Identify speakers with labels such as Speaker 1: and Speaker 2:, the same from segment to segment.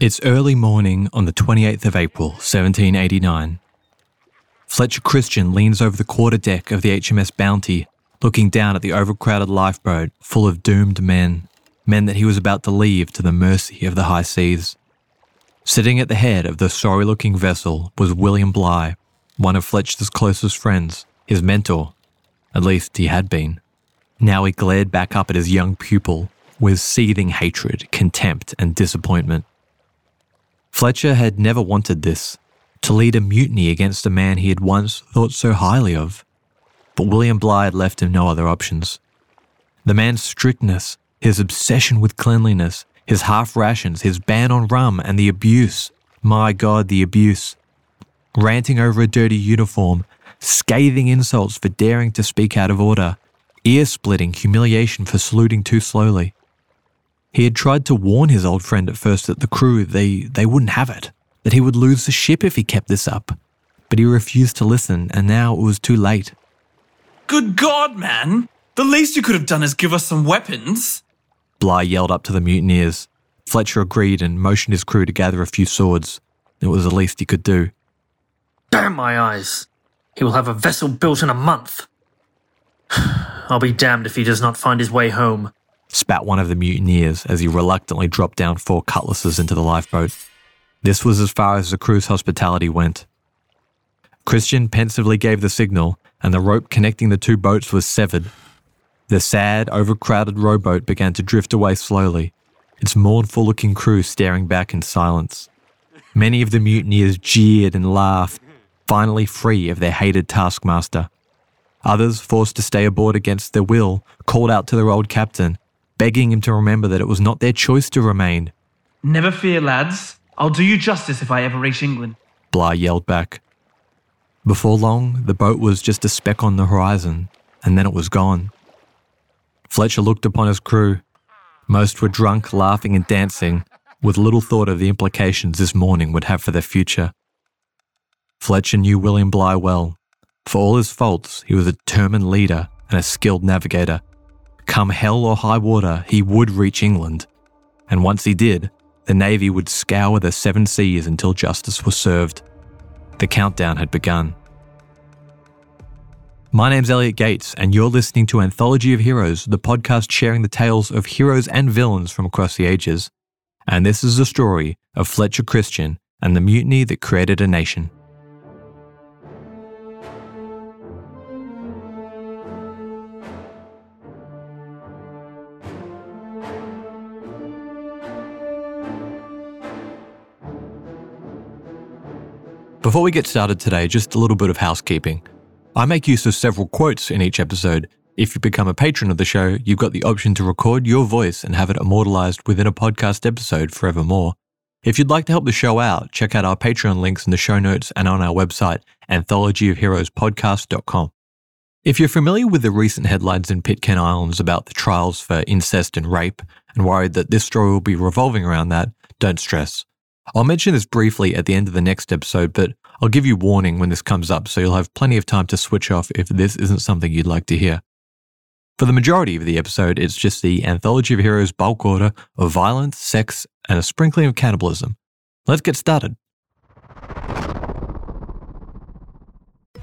Speaker 1: It's early morning on the 28th of April, 1789. Fletcher Christian leans over the quarter deck of the HMS Bounty, looking down at the overcrowded lifeboat full of doomed men, men that he was about to leave to the mercy of the high seas. Sitting at the head of the sorry looking vessel was William Bligh, one of Fletcher's closest friends, his mentor. At least he had been. Now he glared back up at his young pupil with seething hatred, contempt, and disappointment. Fletcher had never wanted this to lead a mutiny against a man he had once thought so highly of. But William Bligh had left him no other options. The man's strictness, his obsession with cleanliness, his half rations, his ban on rum, and the abuse my God, the abuse. Ranting over a dirty uniform, scathing insults for daring to speak out of order, ear splitting humiliation for saluting too slowly. He had tried to warn his old friend at first that the crew, they, they wouldn't have it, that he would lose the ship if he kept this up. But he refused to listen, and now it was too late.
Speaker 2: Good God, man! The least you could have done is give us some weapons.
Speaker 1: Bligh yelled up to the mutineers. Fletcher agreed and motioned his crew to gather a few swords. It was the least he could do.
Speaker 3: Damn my eyes! He will have a vessel built in a month. I'll be damned if he does not find his way home
Speaker 1: spat one of the mutineers as he reluctantly dropped down four cutlasses into the lifeboat. This was as far as the crew's hospitality went. Christian pensively gave the signal, and the rope connecting the two boats was severed. The sad, overcrowded rowboat began to drift away slowly, its mournful looking crew staring back in silence. Many of the mutineers jeered and laughed, finally free of their hated taskmaster. Others, forced to stay aboard against their will, called out to their old captain begging him to remember that it was not their choice to remain.
Speaker 2: Never fear, lads. I'll do you justice if I ever reach England.
Speaker 1: Bligh yelled back. Before long, the boat was just a speck on the horizon, and then it was gone. Fletcher looked upon his crew. Most were drunk, laughing, and dancing, with little thought of the implications this morning would have for their future. Fletcher knew William Bligh well. For all his faults, he was a determined leader and a skilled navigator Come hell or high water, he would reach England. And once he did, the Navy would scour the seven seas until justice was served. The countdown had begun. My name's Elliot Gates, and you're listening to Anthology of Heroes, the podcast sharing the tales of heroes and villains from across the ages. And this is the story of Fletcher Christian and the mutiny that created a nation. Before we get started today, just a little bit of housekeeping. I make use of several quotes in each episode. If you become a patron of the show, you've got the option to record your voice and have it immortalized within a podcast episode forevermore. If you'd like to help the show out, check out our Patreon links in the show notes and on our website, anthologyofheroespodcast.com. If you're familiar with the recent headlines in Pitcairn Islands about the trials for incest and rape, and worried that this story will be revolving around that, don't stress. I'll mention this briefly at the end of the next episode, but I'll give you warning when this comes up so you'll have plenty of time to switch off if this isn't something you'd like to hear. For the majority of the episode, it's just the Anthology of Heroes bulk order of violence, sex, and a sprinkling of cannibalism. Let's get started.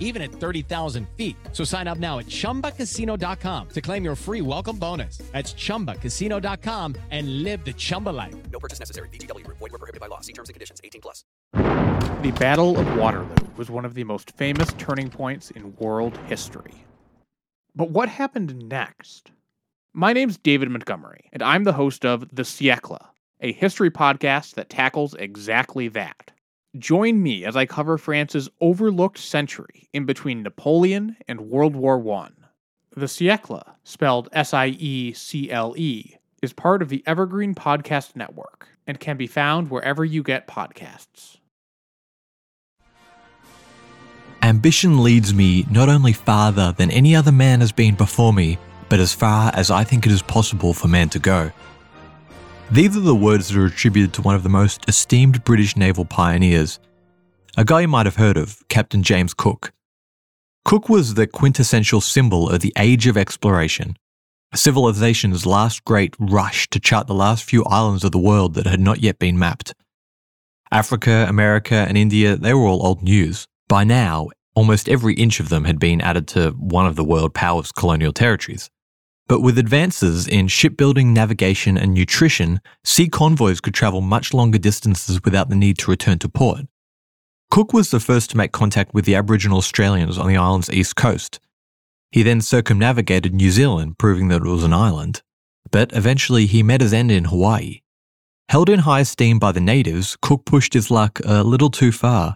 Speaker 4: even at 30,000 feet. So sign up now at chumbacasino.com to claim your free welcome bonus. That's chumbacasino.com and live the Chumba life.
Speaker 5: No purchase necessary. VGW, void, were prohibited by law. See terms and conditions 18 plus.
Speaker 6: The Battle of Waterloo was one of the most famous turning points in world history. But what happened next? My name's David Montgomery, and I'm the host of The Siècle, a history podcast that tackles exactly that. Join me as I cover France's overlooked century in between Napoleon and World War I. The Siècle, spelled S I E C L E, is part of the Evergreen Podcast Network and can be found wherever you get podcasts.
Speaker 1: Ambition leads me not only farther than any other man has been before me, but as far as I think it is possible for man to go. These are the words that are attributed to one of the most esteemed British naval pioneers, a guy you might have heard of, Captain James Cook. Cook was the quintessential symbol of the age of exploration, a civilization's last great rush to chart the last few islands of the world that had not yet been mapped. Africa, America, and India, they were all old news. By now, almost every inch of them had been added to one of the world powers' colonial territories. But with advances in shipbuilding, navigation, and nutrition, sea convoys could travel much longer distances without the need to return to port. Cook was the first to make contact with the Aboriginal Australians on the island's east coast. He then circumnavigated New Zealand, proving that it was an island. But eventually he met his end in Hawaii. Held in high esteem by the natives, Cook pushed his luck a little too far.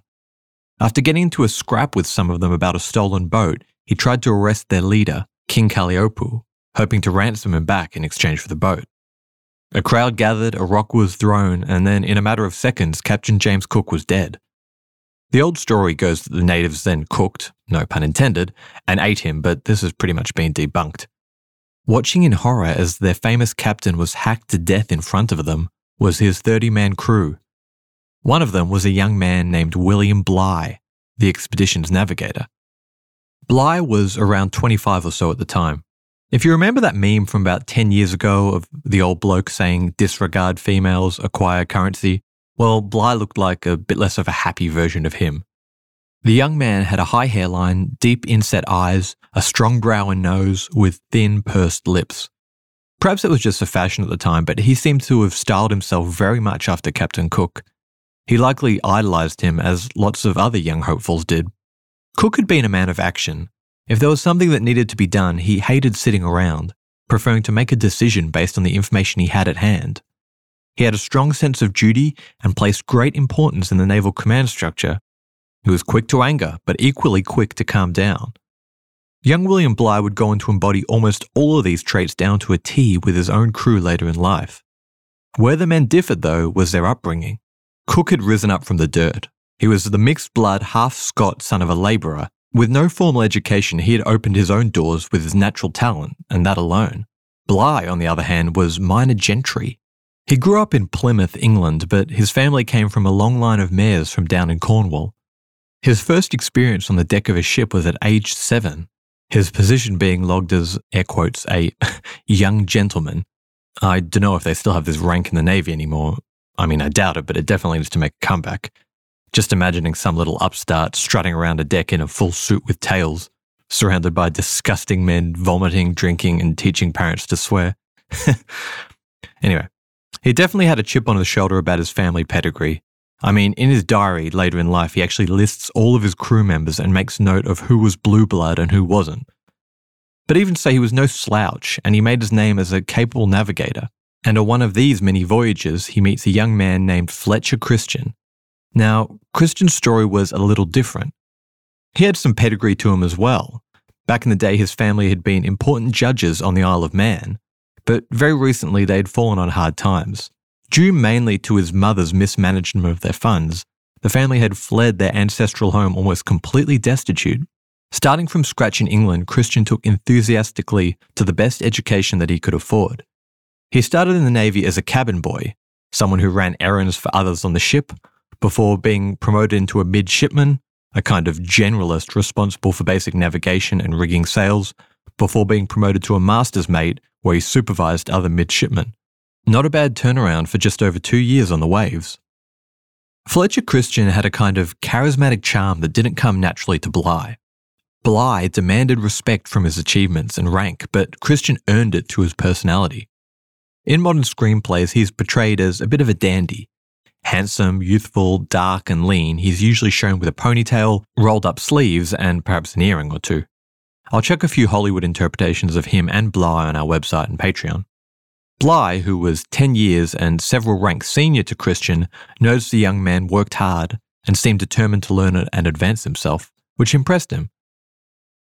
Speaker 1: After getting into a scrap with some of them about a stolen boat, he tried to arrest their leader, King Kaliopu, hoping to ransom him back in exchange for the boat. A crowd gathered, a rock was thrown, and then in a matter of seconds, Captain James Cook was dead. The old story goes that the natives then cooked, no pun intended, and ate him, but this has pretty much been debunked. Watching in horror as their famous captain was hacked to death in front of them was his 30 man crew. One of them was a young man named William Bligh, the expedition's navigator. Bligh was around 25 or so at the time. If you remember that meme from about 10 years ago of the old bloke saying, disregard females, acquire currency, well, Bligh looked like a bit less of a happy version of him. The young man had a high hairline, deep inset eyes, a strong brow and nose, with thin, pursed lips. Perhaps it was just a fashion at the time, but he seemed to have styled himself very much after Captain Cook. He likely idolized him as lots of other young hopefuls did. Cook had been a man of action. If there was something that needed to be done, he hated sitting around, preferring to make a decision based on the information he had at hand. He had a strong sense of duty and placed great importance in the naval command structure. He was quick to anger, but equally quick to calm down. Young William Bligh would go on to embody almost all of these traits down to a T with his own crew later in life. Where the men differed, though, was their upbringing. Cook had risen up from the dirt. He was the mixed blood, half Scot son of a labourer. With no formal education, he had opened his own doors with his natural talent, and that alone. Bligh, on the other hand, was minor gentry. He grew up in Plymouth, England, but his family came from a long line of mayors from down in Cornwall. His first experience on the deck of a ship was at age seven, his position being logged as, air quotes, a young gentleman. I don't know if they still have this rank in the Navy anymore. I mean, I doubt it, but it definitely needs to make a comeback. Just imagining some little upstart strutting around a deck in a full suit with tails, surrounded by disgusting men vomiting, drinking, and teaching parents to swear. anyway, he definitely had a chip on his shoulder about his family pedigree, I mean, in his diary later in life, he actually lists all of his crew members and makes note of who was blue blood and who wasn't. But even so, he was no slouch, and he made his name as a capable navigator. And on one of these many voyages, he meets a young man named Fletcher Christian. Now, Christian's story was a little different. He had some pedigree to him as well. Back in the day, his family had been important judges on the Isle of Man, but very recently they had fallen on hard times. Due mainly to his mother's mismanagement of their funds, the family had fled their ancestral home almost completely destitute. Starting from scratch in England, Christian took enthusiastically to the best education that he could afford. He started in the Navy as a cabin boy, someone who ran errands for others on the ship, before being promoted into a midshipman, a kind of generalist responsible for basic navigation and rigging sails, before being promoted to a master's mate where he supervised other midshipmen. Not a bad turnaround for just over two years on the waves. Fletcher Christian had a kind of charismatic charm that didn't come naturally to Bligh. Bligh demanded respect from his achievements and rank, but Christian earned it through his personality. In modern screenplays, he's portrayed as a bit of a dandy. Handsome, youthful, dark, and lean, he's usually shown with a ponytail, rolled up sleeves, and perhaps an earring or two. I'll check a few Hollywood interpretations of him and Bligh on our website and Patreon. Bligh, who was 10 years and several ranks senior to Christian, noticed the young man worked hard and seemed determined to learn and advance himself, which impressed him.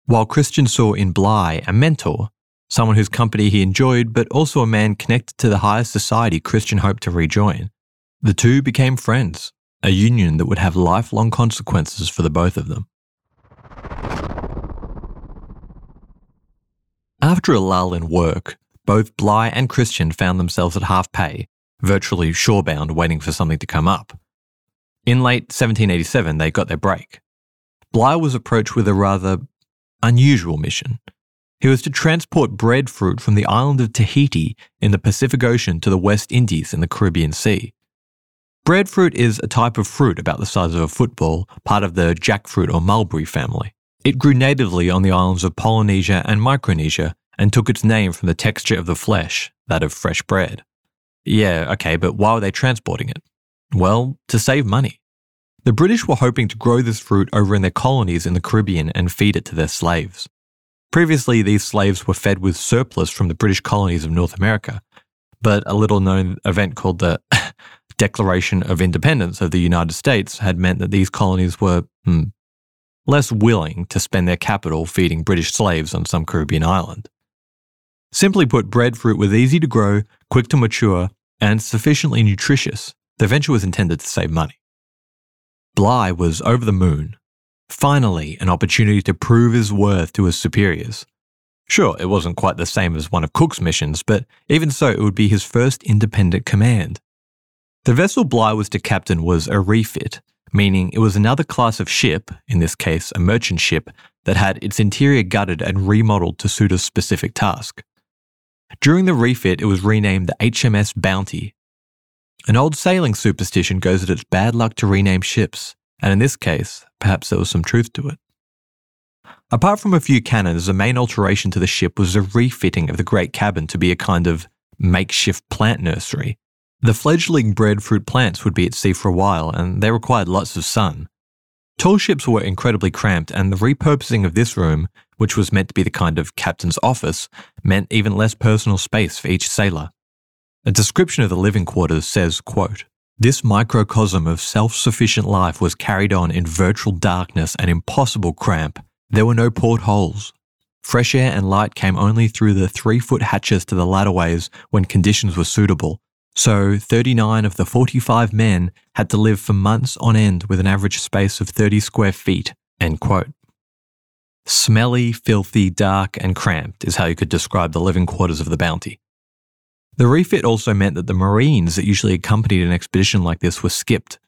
Speaker 1: While Christian saw in Bligh a mentor, someone whose company he enjoyed, but also a man connected to the higher society Christian hoped to rejoin, the two became friends, a union that would have lifelong consequences for the both of them. After a lull in work, both Bligh and Christian found themselves at half pay, virtually shorebound, waiting for something to come up. In late 1787, they got their break. Bligh was approached with a rather unusual mission. He was to transport breadfruit from the island of Tahiti in the Pacific Ocean to the West Indies in the Caribbean Sea. Breadfruit is a type of fruit about the size of a football, part of the jackfruit or mulberry family. It grew natively on the islands of Polynesia and Micronesia and took its name from the texture of the flesh, that of fresh bread. Yeah, okay, but why were they transporting it? Well, to save money. The British were hoping to grow this fruit over in their colonies in the Caribbean and feed it to their slaves. Previously, these slaves were fed with surplus from the British colonies of North America, but a little known event called the Declaration of Independence of the United States had meant that these colonies were hmm, less willing to spend their capital feeding British slaves on some Caribbean island. Simply put, breadfruit was easy to grow, quick to mature, and sufficiently nutritious. The venture was intended to save money. Bligh was over the moon. Finally, an opportunity to prove his worth to his superiors. Sure, it wasn't quite the same as one of Cook's missions, but even so, it would be his first independent command. The vessel Bligh was to captain was a refit, meaning it was another class of ship, in this case a merchant ship, that had its interior gutted and remodeled to suit a specific task. During the refit, it was renamed the HMS Bounty. An old sailing superstition goes that it's bad luck to rename ships, and in this case, perhaps there was some truth to it. Apart from a few cannons, the main alteration to the ship was the refitting of the great cabin to be a kind of makeshift plant nursery. The fledgling breadfruit plants would be at sea for a while, and they required lots of sun. Tall ships were incredibly cramped, and the repurposing of this room, which was meant to be the kind of captain's office, meant even less personal space for each sailor. A description of the living quarters says, quote, this microcosm of self-sufficient life was carried on in virtual darkness and impossible cramp. There were no portholes. Fresh air and light came only through the three-foot hatches to the ladderways when conditions were suitable. So 39 of the 45 men had to live for months on end with an average space of 30 square feet. End quote. Smelly, filthy, dark, and cramped is how you could describe the living quarters of the Bounty. The refit also meant that the Marines that usually accompanied an expedition like this were skipped.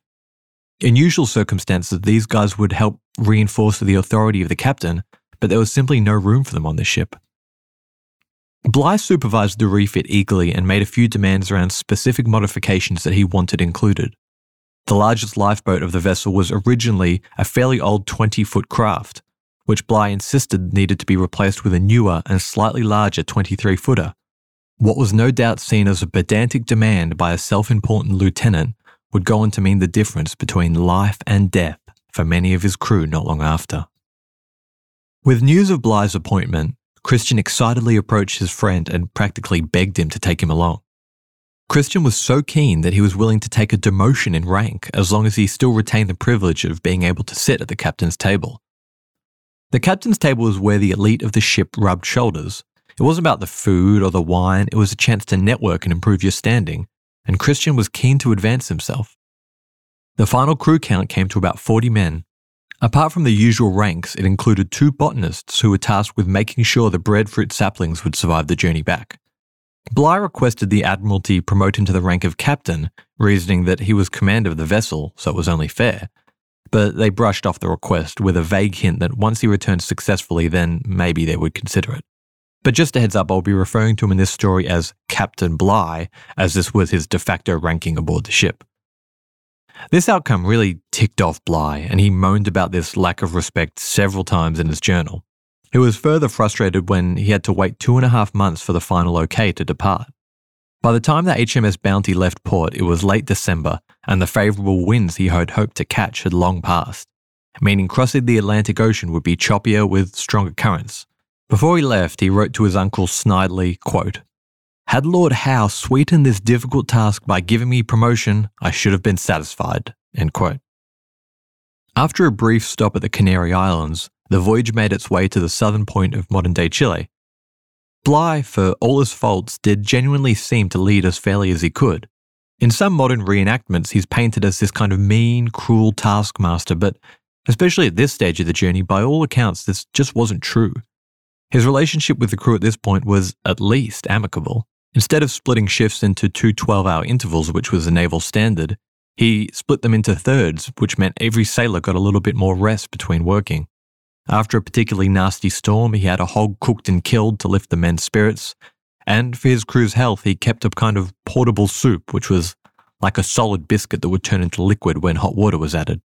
Speaker 1: In usual circumstances, these guys would help reinforce the authority of the captain, but there was simply no room for them on the ship. Bligh supervised the refit eagerly and made a few demands around specific modifications that he wanted included. The largest lifeboat of the vessel was originally a fairly old 20 foot craft, which Bligh insisted needed to be replaced with a newer and slightly larger 23 footer, what was no doubt seen as a pedantic demand by a self important lieutenant would go on to mean the difference between life and death for many of his crew not long after. With news of Bligh's appointment, Christian excitedly approached his friend and practically begged him to take him along. Christian was so keen that he was willing to take a demotion in rank as long as he still retained the privilege of being able to sit at the captain's table. The captain's table was where the elite of the ship rubbed shoulders, it wasn't about the food or the wine, it was a chance to network and improve your standing, and Christian was keen to advance himself. The final crew count came to about 40 men. Apart from the usual ranks, it included two botanists who were tasked with making sure the breadfruit saplings would survive the journey back. Bligh requested the Admiralty promote him to the rank of captain, reasoning that he was commander of the vessel, so it was only fair. But they brushed off the request with a vague hint that once he returned successfully, then maybe they would consider it. But just a heads up, I'll be referring to him in this story as Captain Bligh, as this was his de facto ranking aboard the ship. This outcome really ticked off Bligh, and he moaned about this lack of respect several times in his journal. He was further frustrated when he had to wait two and a half months for the final okay to depart. By the time the HMS Bounty left port, it was late December, and the favourable winds he had hoped to catch had long passed, meaning crossing the Atlantic Ocean would be choppier with stronger currents, before he left, he wrote to his uncle snidely, quote, Had Lord Howe sweetened this difficult task by giving me promotion, I should have been satisfied. End quote. After a brief stop at the Canary Islands, the voyage made its way to the southern point of modern day Chile. Bligh, for all his faults, did genuinely seem to lead as fairly as he could. In some modern reenactments, he's painted as this kind of mean, cruel taskmaster, but especially at this stage of the journey, by all accounts, this just wasn't true. His relationship with the crew at this point was at least amicable. Instead of splitting shifts into two 12 hour intervals, which was the naval standard, he split them into thirds, which meant every sailor got a little bit more rest between working. After a particularly nasty storm, he had a hog cooked and killed to lift the men's spirits. And for his crew's health, he kept a kind of portable soup, which was like a solid biscuit that would turn into liquid when hot water was added.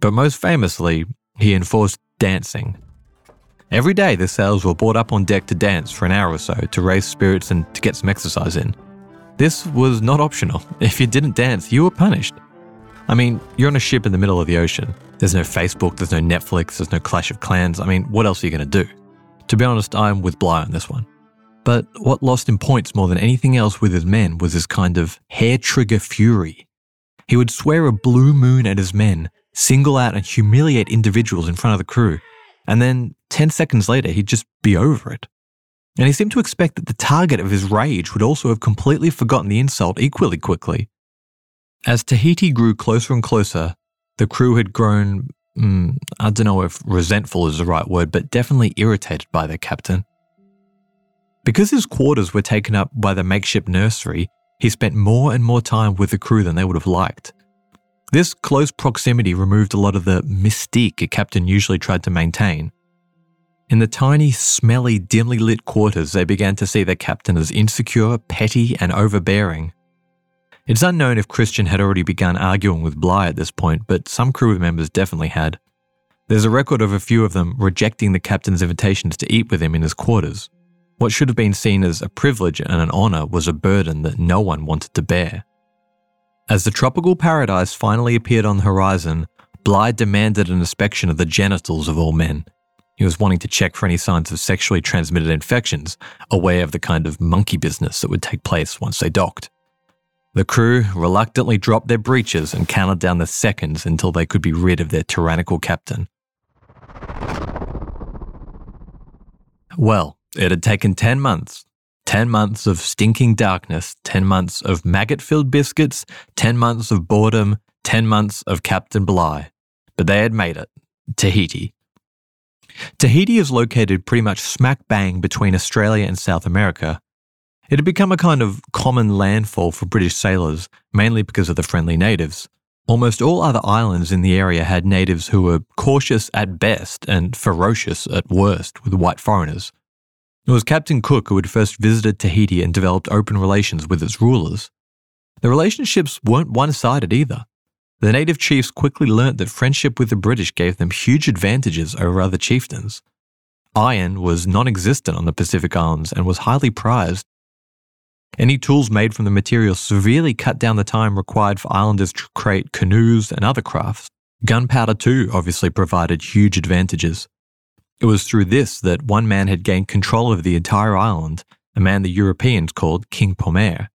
Speaker 1: But most famously, he enforced dancing. Every day, the sailors were brought up on deck to dance for an hour or so to raise spirits and to get some exercise in. This was not optional. If you didn't dance, you were punished. I mean, you're on a ship in the middle of the ocean. There's no Facebook, there's no Netflix, there's no Clash of Clans. I mean, what else are you going to do? To be honest, I'm with Bligh on this one. But what lost him points more than anything else with his men was his kind of hair trigger fury. He would swear a blue moon at his men, single out and humiliate individuals in front of the crew, and then 10 seconds later, he'd just be over it. And he seemed to expect that the target of his rage would also have completely forgotten the insult equally quickly. As Tahiti grew closer and closer, the crew had grown, mm, I don't know if resentful is the right word, but definitely irritated by their captain. Because his quarters were taken up by the makeshift nursery, he spent more and more time with the crew than they would have liked. This close proximity removed a lot of the mystique a captain usually tried to maintain. In the tiny, smelly, dimly lit quarters, they began to see their captain as insecure, petty, and overbearing. It's unknown if Christian had already begun arguing with Bligh at this point, but some crew members definitely had. There's a record of a few of them rejecting the captain's invitations to eat with him in his quarters. What should have been seen as a privilege and an honour was a burden that no one wanted to bear. As the tropical paradise finally appeared on the horizon, Bligh demanded an inspection of the genitals of all men. He was wanting to check for any signs of sexually transmitted infections, aware of the kind of monkey business that would take place once they docked. The crew reluctantly dropped their breeches and counted down the seconds until they could be rid of their tyrannical captain. Well, it had taken 10 months. 10 months of stinking darkness, 10 months of maggot filled biscuits, 10 months of boredom, 10 months of Captain Bligh. But they had made it. Tahiti. Tahiti is located pretty much smack bang between Australia and South America. It had become a kind of common landfall for British sailors, mainly because of the friendly natives. Almost all other islands in the area had natives who were cautious at best and ferocious at worst with white foreigners. It was Captain Cook who had first visited Tahiti and developed open relations with its rulers. The relationships weren't one sided either. The native chiefs quickly learnt that friendship with the British gave them huge advantages over other chieftains. Iron was non existent on the Pacific Islands and was highly prized. Any tools made from the material severely cut down the time required for islanders to create canoes and other crafts. Gunpowder, too, obviously provided huge advantages. It was through this that one man had gained control of the entire island, a man the Europeans called King Pomer.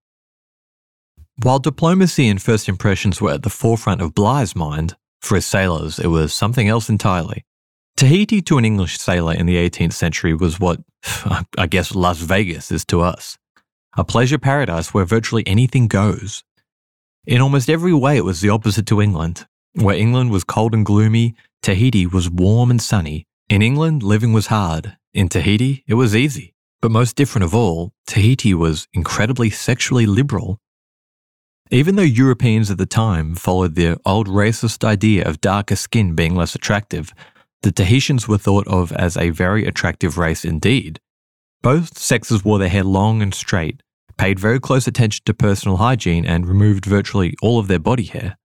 Speaker 1: While diplomacy and first impressions were at the forefront of Bligh's mind, for his sailors it was something else entirely. Tahiti to an English sailor in the 18th century was what, I guess, Las Vegas is to us a pleasure paradise where virtually anything goes. In almost every way, it was the opposite to England. Where England was cold and gloomy, Tahiti was warm and sunny, in England, living was hard. In Tahiti, it was easy. But most different of all, Tahiti was incredibly sexually liberal. Even though Europeans at the time followed the old racist idea of darker skin being less attractive, the Tahitians were thought of as a very attractive race indeed. Both sexes wore their hair long and straight, paid very close attention to personal hygiene, and removed virtually all of their body hair.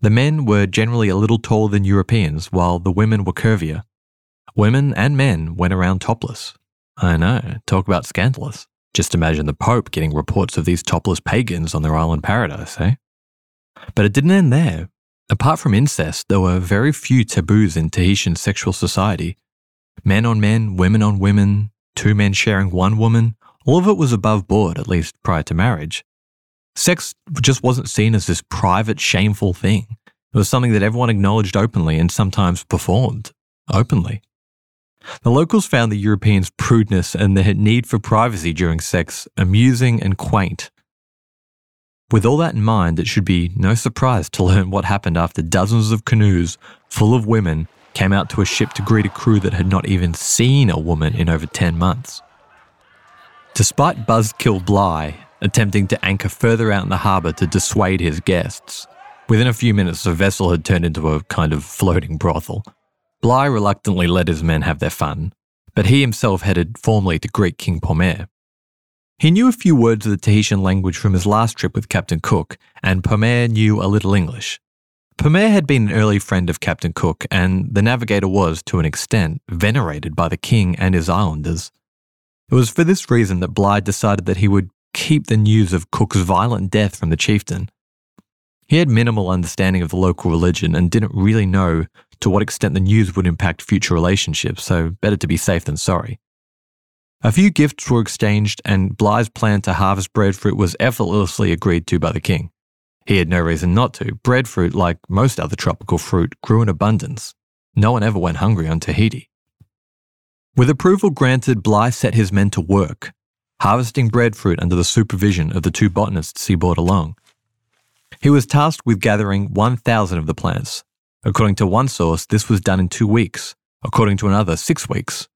Speaker 1: The men were generally a little taller than Europeans, while the women were curvier. Women and men went around topless. I know, talk about scandalous. Just imagine the Pope getting reports of these topless pagans on their island paradise, eh? But it didn't end there. Apart from incest, there were very few taboos in Tahitian sexual society. Men on men, women on women, two men sharing one woman, all of it was above board, at least prior to marriage. Sex just wasn't seen as this private, shameful thing. It was something that everyone acknowledged openly and sometimes performed openly. The locals found the Europeans' prudeness and their need for privacy during sex amusing and quaint. With all that in mind, it should be no surprise to learn what happened after dozens of canoes full of women came out to a ship to greet a crew that had not even seen a woman in over 10 months. Despite Buzzkill Bligh attempting to anchor further out in the harbour to dissuade his guests, within a few minutes the vessel had turned into a kind of floating brothel. Bligh reluctantly let his men have their fun, but he himself headed formally to greet King Pomer. He knew a few words of the Tahitian language from his last trip with Captain Cook, and Pomer knew a little English. Pomer had been an early friend of Captain Cook, and the navigator was, to an extent, venerated by the king and his islanders. It was for this reason that Bligh decided that he would keep the news of Cook's violent death from the chieftain. He had minimal understanding of the local religion and didn't really know to what extent the news would impact future relationships, so better to be safe than sorry. A few gifts were exchanged, and Bligh's plan to harvest breadfruit was effortlessly agreed to by the king. He had no reason not to. Breadfruit, like most other tropical fruit, grew in abundance. No one ever went hungry on Tahiti. With approval granted, Bligh set his men to work, harvesting breadfruit under the supervision of the two botanists he brought along. He was tasked with gathering 1,000 of the plants. According to one source, this was done in two weeks. According to another, six weeks.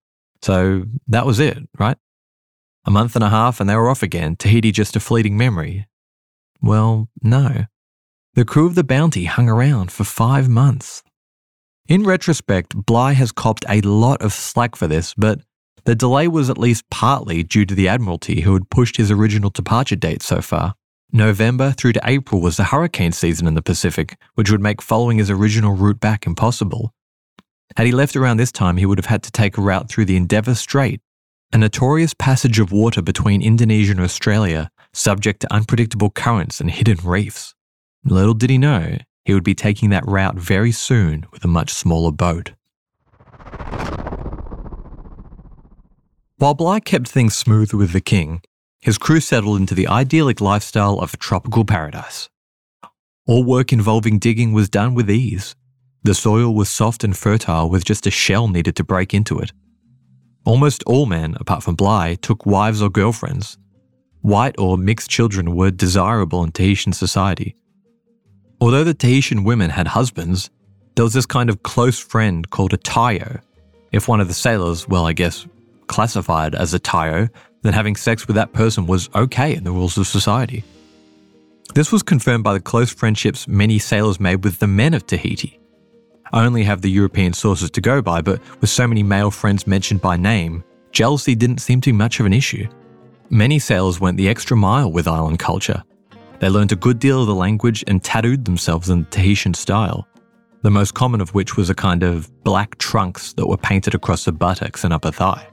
Speaker 1: So that was it, right? A month and a half and they were off again, Tahiti just a fleeting memory. Well, no. The crew of the Bounty hung around for five months. In retrospect, Bligh has copped a lot of slack for this, but the delay was at least partly due to the Admiralty who had pushed his original departure date so far. November through to April was the hurricane season in the Pacific, which would make following his original route back impossible. Had he left around this time, he would have had to take a route through the Endeavour Strait, a notorious passage of water between Indonesia and Australia, subject to unpredictable currents and hidden reefs. Little did he know, he would be taking that route very soon with a much smaller boat. While Bligh kept things smooth with the king, his crew settled into the idyllic lifestyle of a tropical paradise. All work involving digging was done with ease, the soil was soft and fertile with just a shell needed to break into it. Almost all men, apart from Bligh, took wives or girlfriends. White or mixed children were desirable in Tahitian society. Although the Tahitian women had husbands, there was this kind of close friend called a tayo. If one of the sailors, well, I guess, classified as a tayo, then having sex with that person was okay in the rules of society. This was confirmed by the close friendships many sailors made with the men of Tahiti. I only have the European sources to go by, but with so many male friends mentioned by name, jealousy didn't seem to be much of an issue. Many sailors went the extra mile with island culture. They learned a good deal of the language and tattooed themselves in Tahitian style, the most common of which was a kind of black trunks that were painted across the buttocks and upper thigh.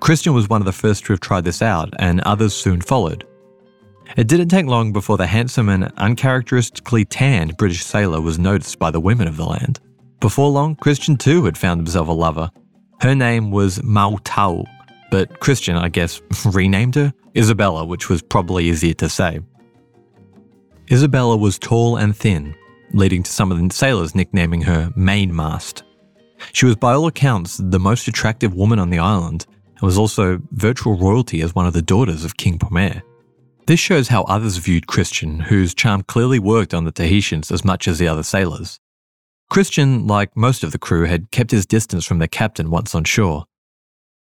Speaker 1: Christian was one of the first to have tried this out, and others soon followed. It didn't take long before the handsome and uncharacteristically tanned British sailor was noticed by the women of the land. Before long, Christian too had found himself a lover. Her name was Mautau, but Christian, I guess, renamed her Isabella, which was probably easier to say. Isabella was tall and thin, leading to some of the sailors nicknaming her Mainmast. She was, by all accounts, the most attractive woman on the island and was also virtual royalty as one of the daughters of King Pomer. This shows how others viewed Christian, whose charm clearly worked on the Tahitians as much as the other sailors. Christian, like most of the crew, had kept his distance from their captain once on shore.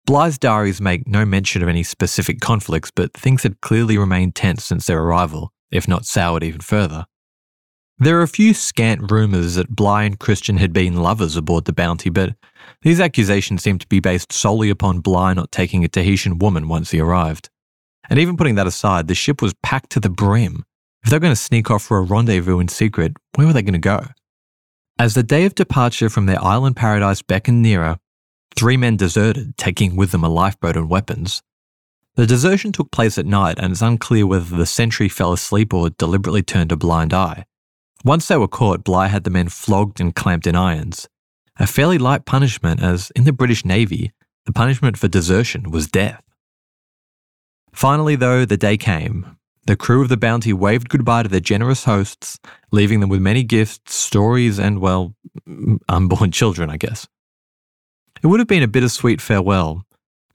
Speaker 1: Bligh's diaries make no mention of any specific conflicts, but things had clearly remained tense since their arrival, if not soured even further. There are a few scant rumours that Bligh and Christian had been lovers aboard the Bounty, but these accusations seem to be based solely upon Bligh not taking a Tahitian woman once he arrived. And even putting that aside, the ship was packed to the brim. If they're going to sneak off for a rendezvous in secret, where were they going to go? As the day of departure from their island paradise beckoned nearer, three men deserted, taking with them a lifeboat and weapons. The desertion took place at night, and it's unclear whether the sentry fell asleep or deliberately turned a blind eye. Once they were caught, Bligh had the men flogged and clamped in irons. A fairly light punishment, as in the British Navy, the punishment for desertion was death. Finally, though, the day came, the crew of the Bounty waved goodbye to their generous hosts, leaving them with many gifts, stories, and, well, unborn children, I guess. It would have been a bittersweet farewell,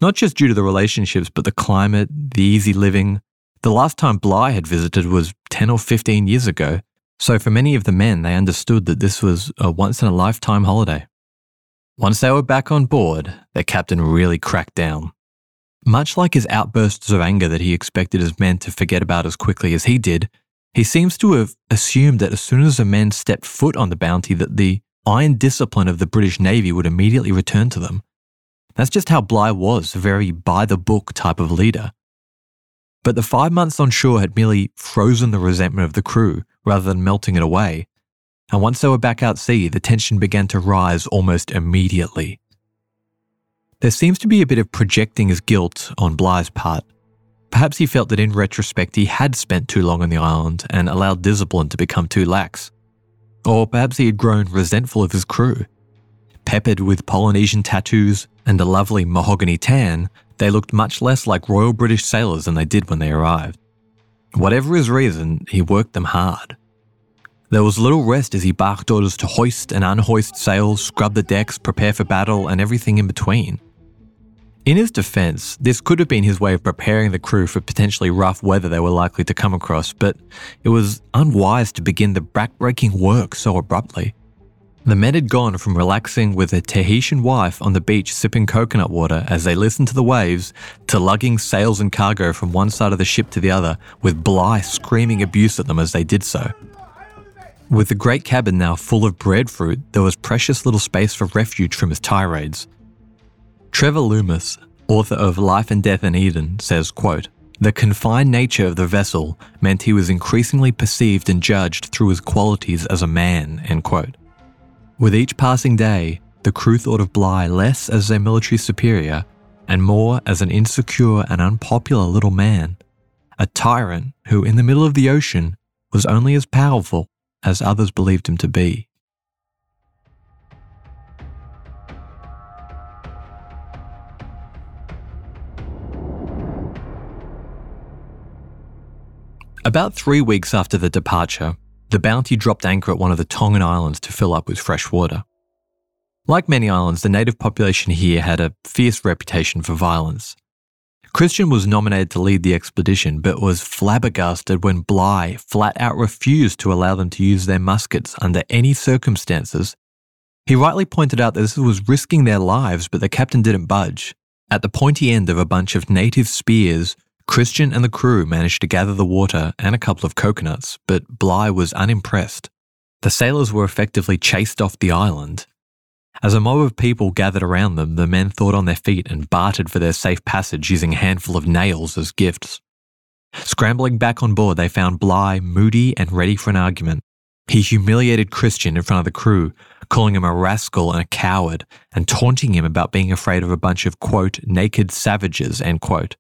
Speaker 1: not just due to the relationships, but the climate, the easy living. The last time Bligh had visited was 10 or 15 years ago, so for many of the men, they understood that this was a once in a lifetime holiday. Once they were back on board, their captain really cracked down. Much like his outbursts of anger that he expected his men to forget about as quickly as he did, he seems to have assumed that as soon as the men stepped foot on the bounty that the iron discipline of the British Navy would immediately return to them. That's just how Bligh was, a very by the book type of leader. But the five months on shore had merely frozen the resentment of the crew rather than melting it away. And once they were back out sea, the tension began to rise almost immediately. There seems to be a bit of projecting his guilt on Bligh's part. Perhaps he felt that in retrospect he had spent too long on the island and allowed discipline to become too lax. Or perhaps he had grown resentful of his crew. Peppered with Polynesian tattoos and a lovely mahogany tan, they looked much less like Royal British sailors than they did when they arrived. Whatever his reason, he worked them hard. There was little rest as he barked orders to hoist and unhoist sails, scrub the decks, prepare for battle, and everything in between. In his defense, this could have been his way of preparing the crew for potentially rough weather they were likely to come across, but it was unwise to begin the backbreaking work so abruptly. The men had gone from relaxing with a Tahitian wife on the beach sipping coconut water as they listened to the waves to lugging sails and cargo from one side of the ship to the other, with Bligh screaming abuse at them as they did so. With the great cabin now full of breadfruit, there was precious little space for refuge from his tirades. Trevor Lummis, author of Life and Death in Eden, says, quote, The confined nature of the vessel meant he was increasingly perceived and judged through his qualities as a man, end quote. With each passing day, the crew thought of Bligh less as their military superior and more as an insecure and unpopular little man, a tyrant who, in the middle of the ocean, was only as powerful as others believed him to be. About three weeks after the departure, the Bounty dropped anchor at one of the Tongan islands to fill up with fresh water. Like many islands, the native population here had a fierce reputation for violence. Christian was nominated to lead the expedition, but was flabbergasted when Bligh flat out refused to allow them to use their muskets under any circumstances. He rightly pointed out that this was risking their lives, but the captain didn't budge. At the pointy end of a bunch of native spears, Christian and the crew managed to gather the water and a couple of coconuts, but Bligh was unimpressed. The sailors were effectively chased off the island. As a mob of people gathered around them, the men thought on their feet and bartered for their safe passage using a handful of nails as gifts. Scrambling back on board, they found Bligh moody and ready for an argument. He humiliated Christian in front of the crew, calling him a rascal and a coward, and taunting him about being afraid of a bunch of, quote, naked savages, end quote.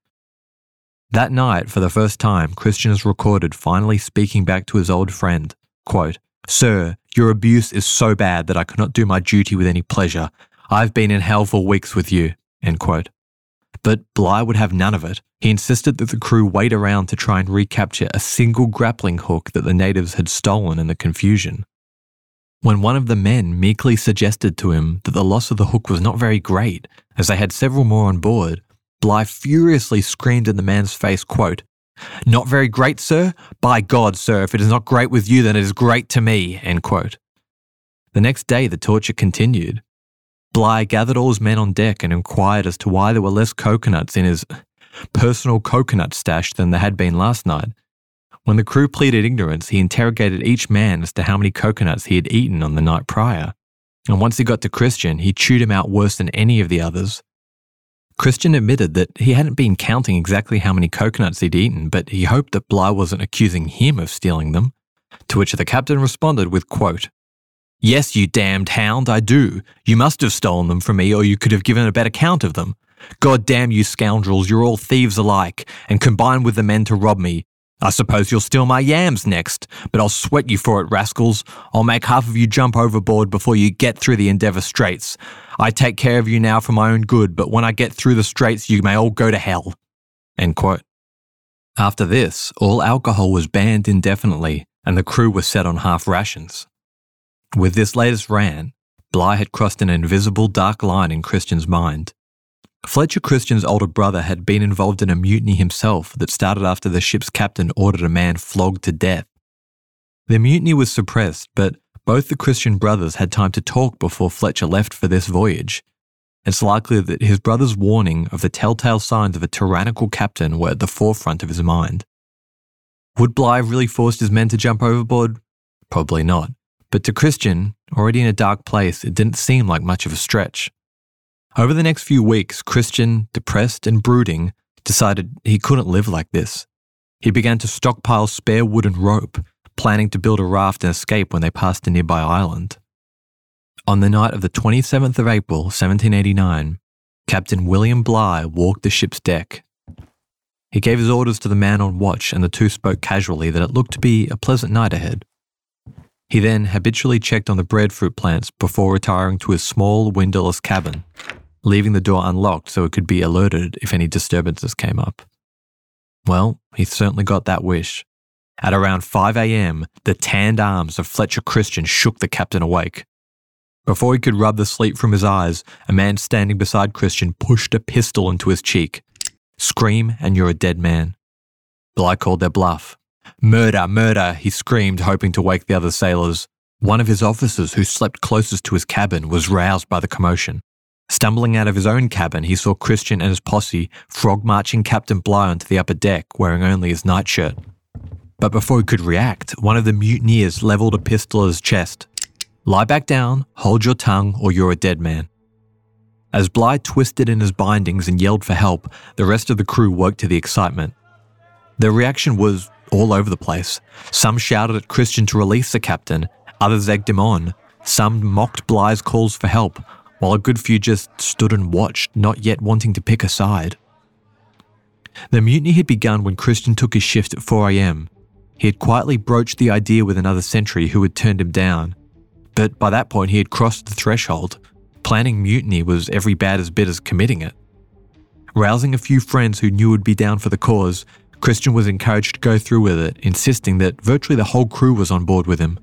Speaker 1: That night, for the first time, Christian is recorded finally speaking back to his old friend, quote, Sir, your abuse is so bad that I cannot do my duty with any pleasure. I've been in hell for weeks with you, end quote. But Bligh would have none of it. He insisted that the crew wait around to try and recapture a single grappling hook that the natives had stolen in the confusion. When one of the men meekly suggested to him that the loss of the hook was not very great, as they had several more on board, Bligh furiously screamed in the man's face, quote, Not very great, sir? By God, sir, if it is not great with you, then it is great to me, end quote. The next day, the torture continued. Bligh gathered all his men on deck and inquired as to why there were less coconuts in his personal coconut stash than there had been last night. When the crew pleaded ignorance, he interrogated each man as to how many coconuts he had eaten on the night prior. And once he got to Christian, he chewed him out worse than any of the others. Christian admitted that he hadn't been counting exactly how many coconuts he'd eaten, but he hoped that Bligh wasn't accusing him of stealing them. To which the captain responded with, quote, Yes, you damned hound, I do. You must have stolen them from me, or you could have given a better count of them. God damn you scoundrels, you're all thieves alike, and combine with the men to rob me. I suppose you'll steal my yams next, but I'll sweat you for it, rascals. I'll make half of you jump overboard before you get through the Endeavour Straits. I take care of you now for my own good, but when I get through the straits, you may all go to hell. After this, all alcohol was banned indefinitely, and the crew was set on half rations. With this latest rant, Bligh had crossed an invisible dark line in Christian's mind. Fletcher Christian's older brother had been involved in a mutiny himself that started after the ship's captain ordered a man flogged to death. The mutiny was suppressed, but both the Christian brothers had time to talk before Fletcher left for this voyage. It's likely that his brother's warning of the telltale signs of a tyrannical captain were at the forefront of his mind. Would Bligh really forced his men to jump overboard? Probably not. But to Christian, already in a dark place, it didn't seem like much of a stretch. Over the next few weeks, Christian, depressed and brooding, decided he couldn't live like this. He began to stockpile spare wood and rope, planning to build a raft and escape when they passed a nearby island. On the night of the 27th of April, 1789, Captain William Bligh walked the ship's deck. He gave his orders to the man on watch, and the two spoke casually that it looked to be a pleasant night ahead. He then habitually checked on the breadfruit plants before retiring to his small windowless cabin, leaving the door unlocked so it could be alerted if any disturbances came up. Well, he certainly got that wish. At around 5 a.m., the tanned arms of Fletcher Christian shook the captain awake. Before he could rub the sleep from his eyes, a man standing beside Christian pushed a pistol into his cheek. Scream and you're a dead man. Bligh called their bluff. Murder, murder, he screamed, hoping to wake the other sailors. One of his officers, who slept closest to his cabin, was roused by the commotion. Stumbling out of his own cabin, he saw Christian and his posse frog marching Captain Bligh onto the upper deck, wearing only his nightshirt. But before he could react, one of the mutineers levelled a pistol at his chest. Lie back down, hold your tongue, or you're a dead man. As Bligh twisted in his bindings and yelled for help, the rest of the crew woke to the excitement. Their reaction was all over the place. Some shouted at Christian to release the captain, others egged him on, some mocked Bligh's calls for help, while a good few just stood and watched, not yet wanting to pick a side. The mutiny had begun when Christian took his shift at 4am. He had quietly broached the idea with another sentry who had turned him down. But by that point, he had crossed the threshold. Planning mutiny was every bad as bit as committing it. Rousing a few friends who knew would be down for the cause, Christian was encouraged to go through with it, insisting that virtually the whole crew was on board with him.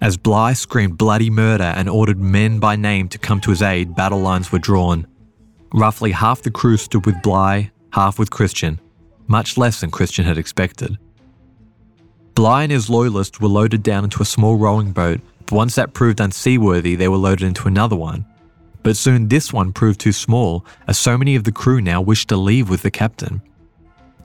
Speaker 1: As Bligh screamed bloody murder and ordered men by name to come to his aid, battle lines were drawn. Roughly half the crew stood with Bligh, half with Christian, much less than Christian had expected. Bligh and his loyalists were loaded down into a small rowing boat, but once that proved unseaworthy, they were loaded into another one. But soon this one proved too small, as so many of the crew now wished to leave with the captain.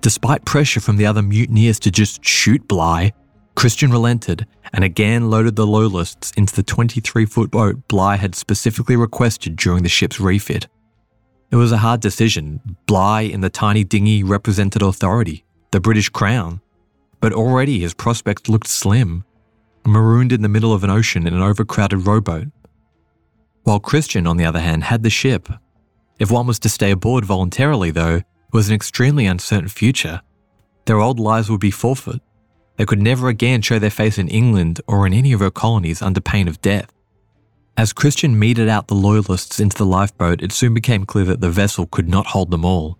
Speaker 1: Despite pressure from the other mutineers to just shoot Bligh, Christian relented and again loaded the loyalists into the 23 foot boat Bligh had specifically requested during the ship's refit. It was a hard decision. Bligh in the tiny dinghy represented authority, the British Crown, but already his prospects looked slim, marooned in the middle of an ocean in an overcrowded rowboat. While Christian, on the other hand, had the ship. If one was to stay aboard voluntarily, though, it was an extremely uncertain future. Their old lives would be forfeit. They could never again show their face in England or in any of her colonies under pain of death. As Christian meted out the loyalists into the lifeboat, it soon became clear that the vessel could not hold them all.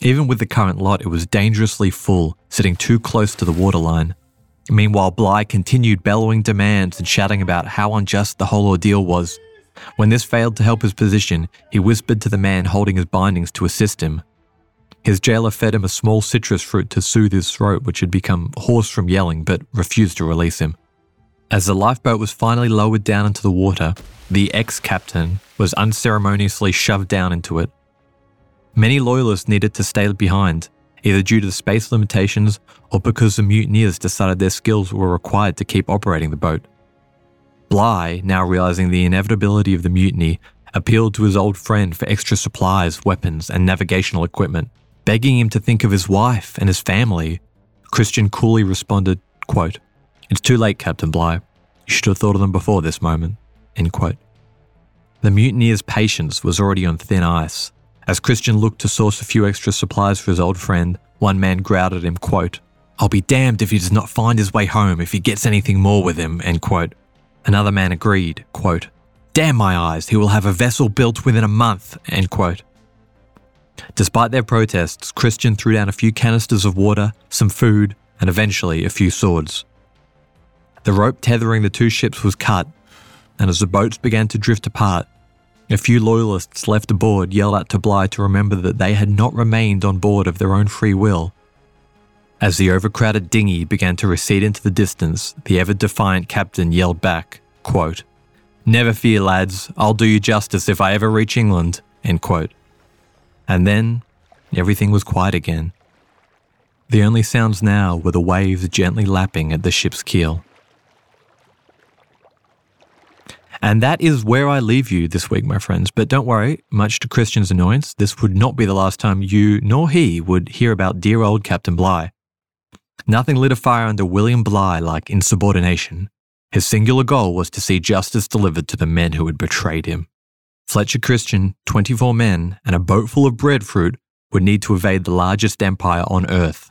Speaker 1: Even with the current lot, it was dangerously full, sitting too close to the waterline. Meanwhile, Bligh continued bellowing demands and shouting about how unjust the whole ordeal was. When this failed to help his position, he whispered to the man holding his bindings to assist him. His jailer fed him a small citrus fruit to soothe his throat, which had become hoarse from yelling, but refused to release him. As the lifeboat was finally lowered down into the water, the ex captain was unceremoniously shoved down into it. Many loyalists needed to stay behind, either due to the space limitations or because the mutineers decided their skills were required to keep operating the boat. Bligh, now realizing the inevitability of the mutiny, appealed to his old friend for extra supplies, weapons, and navigational equipment, begging him to think of his wife and his family. Christian coolly responded, quote, It's too late, Captain Bligh. You should have thought of them before this moment. End quote. The mutineer's patience was already on thin ice. As Christian looked to source a few extra supplies for his old friend, one man growled at him, quote, I'll be damned if he does not find his way home if he gets anything more with him, end quote. Another man agreed, quote, Damn my eyes, he will have a vessel built within a month, end quote. Despite their protests, Christian threw down a few canisters of water, some food, and eventually a few swords. The rope tethering the two ships was cut, and as the boats began to drift apart, a few loyalists left aboard yelled out to Bligh to remember that they had not remained on board of their own free will. As the overcrowded dinghy began to recede into the distance, the ever defiant captain yelled back, quote, Never fear, lads, I'll do you justice if I ever reach England. End quote. And then everything was quiet again. The only sounds now were the waves gently lapping at the ship's keel. And that is where I leave you this week, my friends. But don't worry, much to Christian's annoyance, this would not be the last time you nor he would hear about dear old Captain Bligh. Nothing lit a fire under William Bligh like insubordination. His singular goal was to see justice delivered to the men who had betrayed him. Fletcher Christian, 24 men, and a boat full of breadfruit would need to evade the largest empire on earth.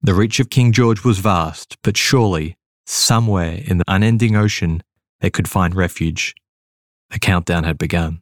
Speaker 1: The reach of King George was vast, but surely, somewhere in the unending ocean, they could find refuge. The countdown had begun.